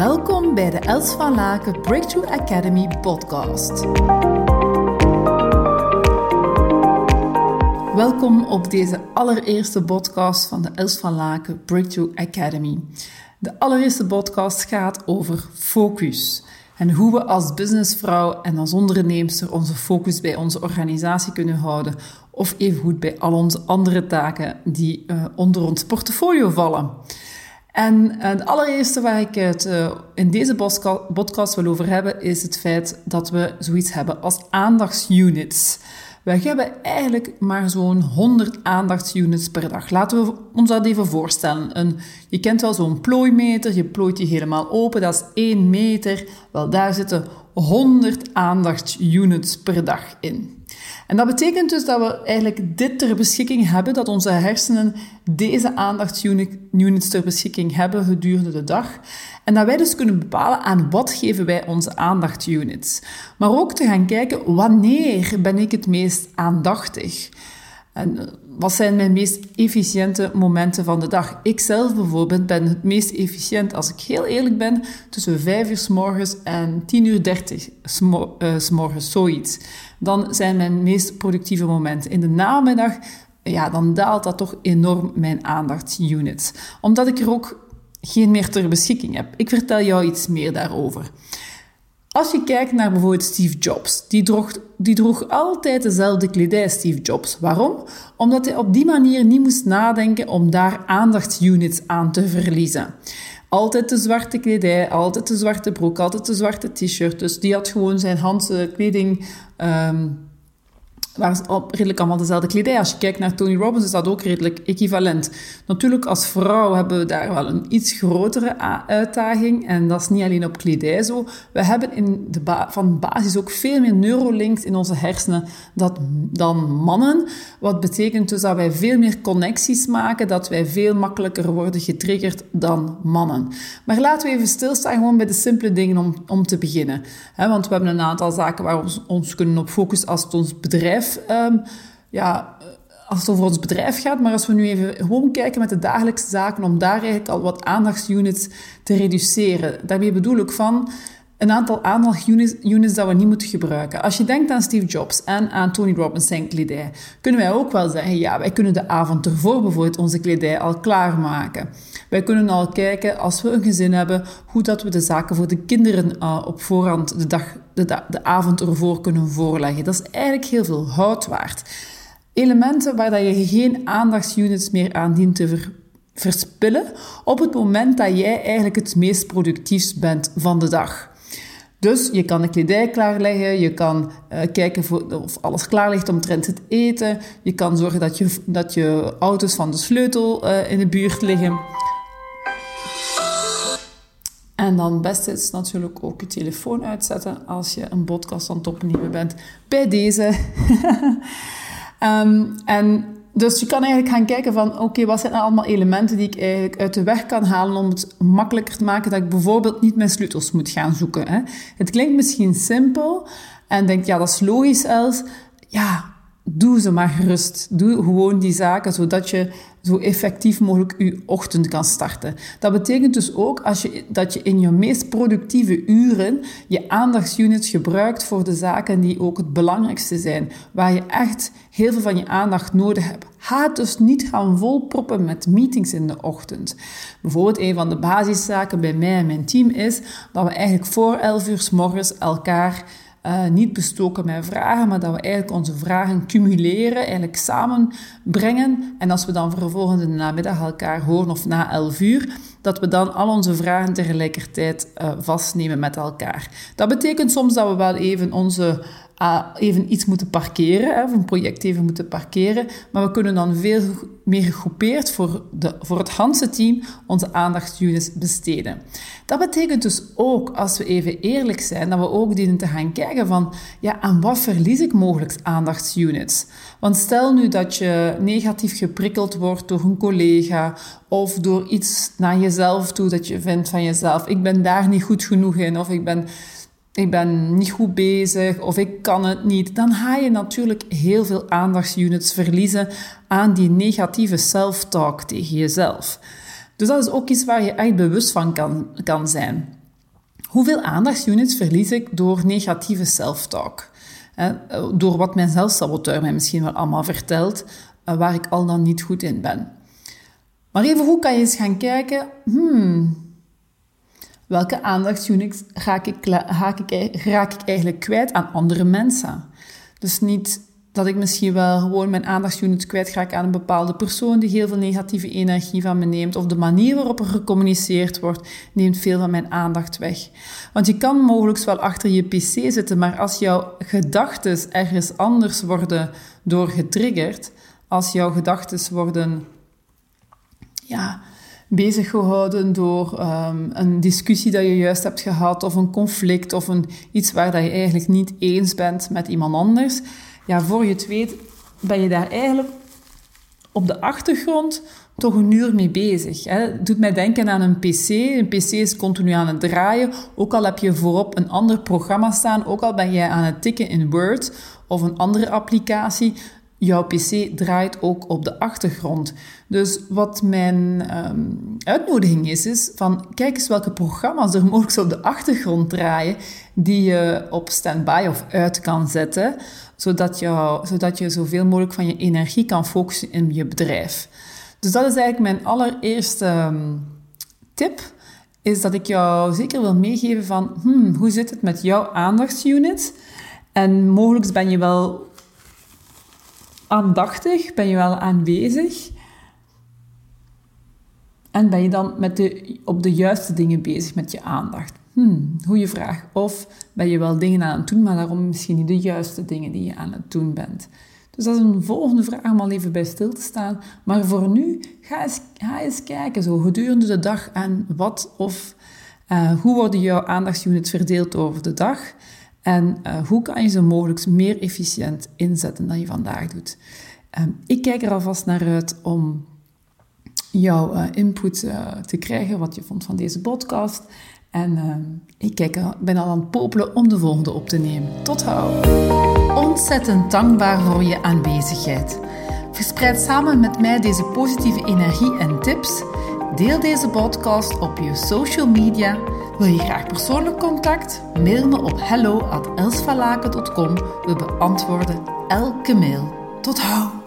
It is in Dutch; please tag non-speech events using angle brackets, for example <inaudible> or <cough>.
Welkom bij de Els van Laken Breakthrough Academy podcast. Welkom op deze allereerste podcast van de Els van Laken Breakthrough Academy. De allereerste podcast gaat over focus en hoe we als businessvrouw en als onderneemster onze focus bij onze organisatie kunnen houden of evengoed bij al onze andere taken die uh, onder ons portfolio vallen. En het allereerste waar ik het uh, in deze podcast wil over hebben, is het feit dat we zoiets hebben als aandachtsunits. Wij hebben eigenlijk maar zo'n 100 aandachtsunits per dag. Laten we ons dat even voorstellen. Een, je kent wel zo'n plooimeter, je plooit die helemaal open, dat is 1 meter. Wel, daar zitten 100 aandachtsunits per dag in. En dat betekent dus dat we eigenlijk dit ter beschikking hebben, dat onze hersenen deze aandachtsunits ter beschikking hebben gedurende de dag. En dat wij dus kunnen bepalen aan wat geven wij onze aandachtsunits. Maar ook te gaan kijken, wanneer ben ik het meest aandachtig? En eh, wat zijn mijn meest efficiënte momenten van de dag? Ik zelf bijvoorbeeld ben het meest efficiënt, als ik heel eerlijk ben, tussen 5 uur s morgens en 10 uur 30 eh, s morgens, zoiets. Dan zijn mijn meest productieve momenten. In de namiddag, ja, dan daalt dat toch enorm mijn aandachtsunits. Omdat ik er ook geen meer ter beschikking heb. Ik vertel jou iets meer daarover. Als je kijkt naar bijvoorbeeld Steve Jobs, die droeg, die droeg altijd dezelfde kledij, Steve Jobs. Waarom? Omdat hij op die manier niet moest nadenken om daar aandachtsunits aan te verliezen. Altijd de zwarte kledij, altijd de zwarte broek, altijd de zwarte t-shirt. Dus die had gewoon zijn handse kleding um, waren op redelijk allemaal dezelfde kledij. Als je kijkt naar Tony Robbins is dat ook redelijk equivalent. Natuurlijk, als vrouw hebben we daar wel een iets grotere uitdaging. En dat is niet alleen op kledij zo. We hebben in de van basis ook veel meer neurolinks in onze hersenen dat, dan mannen. Wat betekent dus dat wij veel meer connecties maken, dat wij veel makkelijker worden getriggerd dan mannen. Maar laten we even stilstaan gewoon bij de simpele dingen om, om te beginnen. want we hebben een aantal zaken waar we ons kunnen op focussen als het ons bedrijf Ehm, ja, als het over ons bedrijf gaat, maar als we nu even gewoon kijken met de dagelijkse zaken, om daar eigenlijk al wat aandachtsunits te reduceren. Daarmee bedoel ik van een aantal aandachtsunits units dat we niet moeten gebruiken. Als je denkt aan Steve Jobs en aan Tony Robbins zijn kledij, kunnen wij ook wel zeggen, ja, wij kunnen de avond ervoor bijvoorbeeld onze kledij al klaarmaken. Wij kunnen al kijken, als we een gezin hebben, hoe dat we de zaken voor de kinderen uh, op voorhand de, dag, de, de avond ervoor kunnen voorleggen. Dat is eigenlijk heel veel hout waard. Elementen waar dat je geen aandachtsunits meer aan dient te ver, verspillen op het moment dat jij eigenlijk het meest productiefst bent van de dag. Dus je kan de kledij klaarleggen, je kan uh, kijken of alles klaar ligt omtrent het eten, je kan zorgen dat je, dat je auto's van de sleutel uh, in de buurt liggen. En dan het beste is natuurlijk ook je telefoon uitzetten als je een podcast aan het opnemen bent. Bij deze. um, <laughs> en dus je kan eigenlijk gaan kijken van, oké, wat zijn nou allemaal elementen die ik eigenlijk uit de weg kan halen om het makkelijker te maken dat ik bijvoorbeeld niet mijn sleutels moet gaan zoeken. Hè? Het klinkt misschien simpel en denk, ja, dat is logisch, Els. Ja, doe ze maar gerust. Doe gewoon die zaken zodat je zo effectief mogelijk je ochtend kan starten. Dat betekent dus ook als je, dat je in je meest productieve uren je aandachtsunits gebruikt voor de zaken die ook het belangrijkste zijn, waar je echt heel veel van je aandacht nodig hebt. Ga dus niet gaan volproppen met meetings in de ochtend. Bijvoorbeeld een van de basiszaken bij mij en mijn team is dat we eigenlijk voor 11 uur s morgens elkaar uh, niet bestoken met vragen, maar dat we eigenlijk onze vragen cumuleren, eigenlijk samenbrengen. En als we dan vervolgens in de namiddag elkaar horen of na 11 uur, dat we dan al onze vragen tegelijkertijd uh, vastnemen met elkaar. Dat betekent soms dat we wel even onze uh, even iets moeten parkeren, of een project even moeten parkeren. Maar we kunnen dan veel meer gegroepeerd voor, de, voor het Hanse team onze aandachtsunits besteden. Dat betekent dus ook, als we even eerlijk zijn, dat we ook dienen te gaan kijken van, ja, aan wat verlies ik mogelijk aandachtsunits? Want stel nu dat je negatief geprikkeld wordt door een collega of door iets naar jezelf toe dat je vindt van jezelf, ik ben daar niet goed genoeg in of ik ben ik ben niet goed bezig of ik kan het niet, dan ga je natuurlijk heel veel aandachtsunits verliezen aan die negatieve self-talk tegen jezelf. Dus dat is ook iets waar je echt bewust van kan, kan zijn. hoeveel aandachtsunits verlies ik door negatieve self-talk? Door wat mijn zelfsaboteur mij misschien wel allemaal vertelt, eh, waar ik al dan niet goed in ben. Maar even hoe kan je eens gaan kijken, hmm, welke aandachtsunits raak ik, ik, eigenlijk kwijt aan andere mensen? Dus niet dat ik misschien wel gewoon mijn aandachtsunit kwijtraak aan een bepaalde persoon die heel veel negatieve energie van me neemt, of de manier waarop er gecommuniceerd wordt, neemt veel van mijn aandacht weg. Want je kan mogelijk wel achter je pc zitten, maar als jouw gedachten ergens anders worden door getriggerd, als jouw gedachten worden ja, bezig gehouden door um, een discussie dat je juist hebt gehad, of een conflict, of een, iets waar dat je eigenlijk niet eens bent met iemand anders, ja, voor je het weet ben je daar eigenlijk op de achtergrond toch een uur mee bezig. Hè. Het doet mij denken aan een PC. Een PC is continu aan het draaien. Ook al heb je voorop een ander programma staan, ook al ben jij aan het tikken in Word of een andere applicatie, jouw PC draait ook op de achtergrond. Dus wat mijn ehm, uitnodiging is, is van kijk eens welke programma's er mogelijk op de achtergrond draaien, die je op standby of uit kan zetten, zodat, jou, zodat je zoveel mogelijk van je energie kan focussen in je bedrijf. Dus dat is eigenlijk mijn allereerste ehm, tip, is dat ik jou zeker wil meegeven van hmm, hoe zit het met jouw aandachtsunit? En mogelijk ben je wel aandachtig, ben je wel aanwezig. En ben je dan met de, op de juiste dingen bezig met je aandacht? Hmm, goede vraag. Of ben je wel dingen aan het doen, maar daarom misschien niet de juiste dingen die je aan het doen bent? Dus dat is een volgende vraag om al even bij stil te staan. Maar voor nu, ga eens, ga eens kijken zo gedurende de dag aan wat of uh, hoe worden jouw aandachtsunits verdeeld over de dag? En uh, hoe kan je ze mogelijk meer efficiënt inzetten dan je vandaag doet? Um, ik kijk er alvast naar uit om jouw uh, input uh, te krijgen, wat je vond van deze podcast. En ehm, ik kijk, ben al aan het popelen om de volgende op te nemen. Tot hou! Ontzettend dankbaar voor je aanwezigheid. Verspreid samen met mij deze positieve energie en tips. Deel deze podcast op je social media wil je graag persoonlijk contact? Mail me op hello@elsvalaken.com. We beantwoorden elke mail. Tot hou!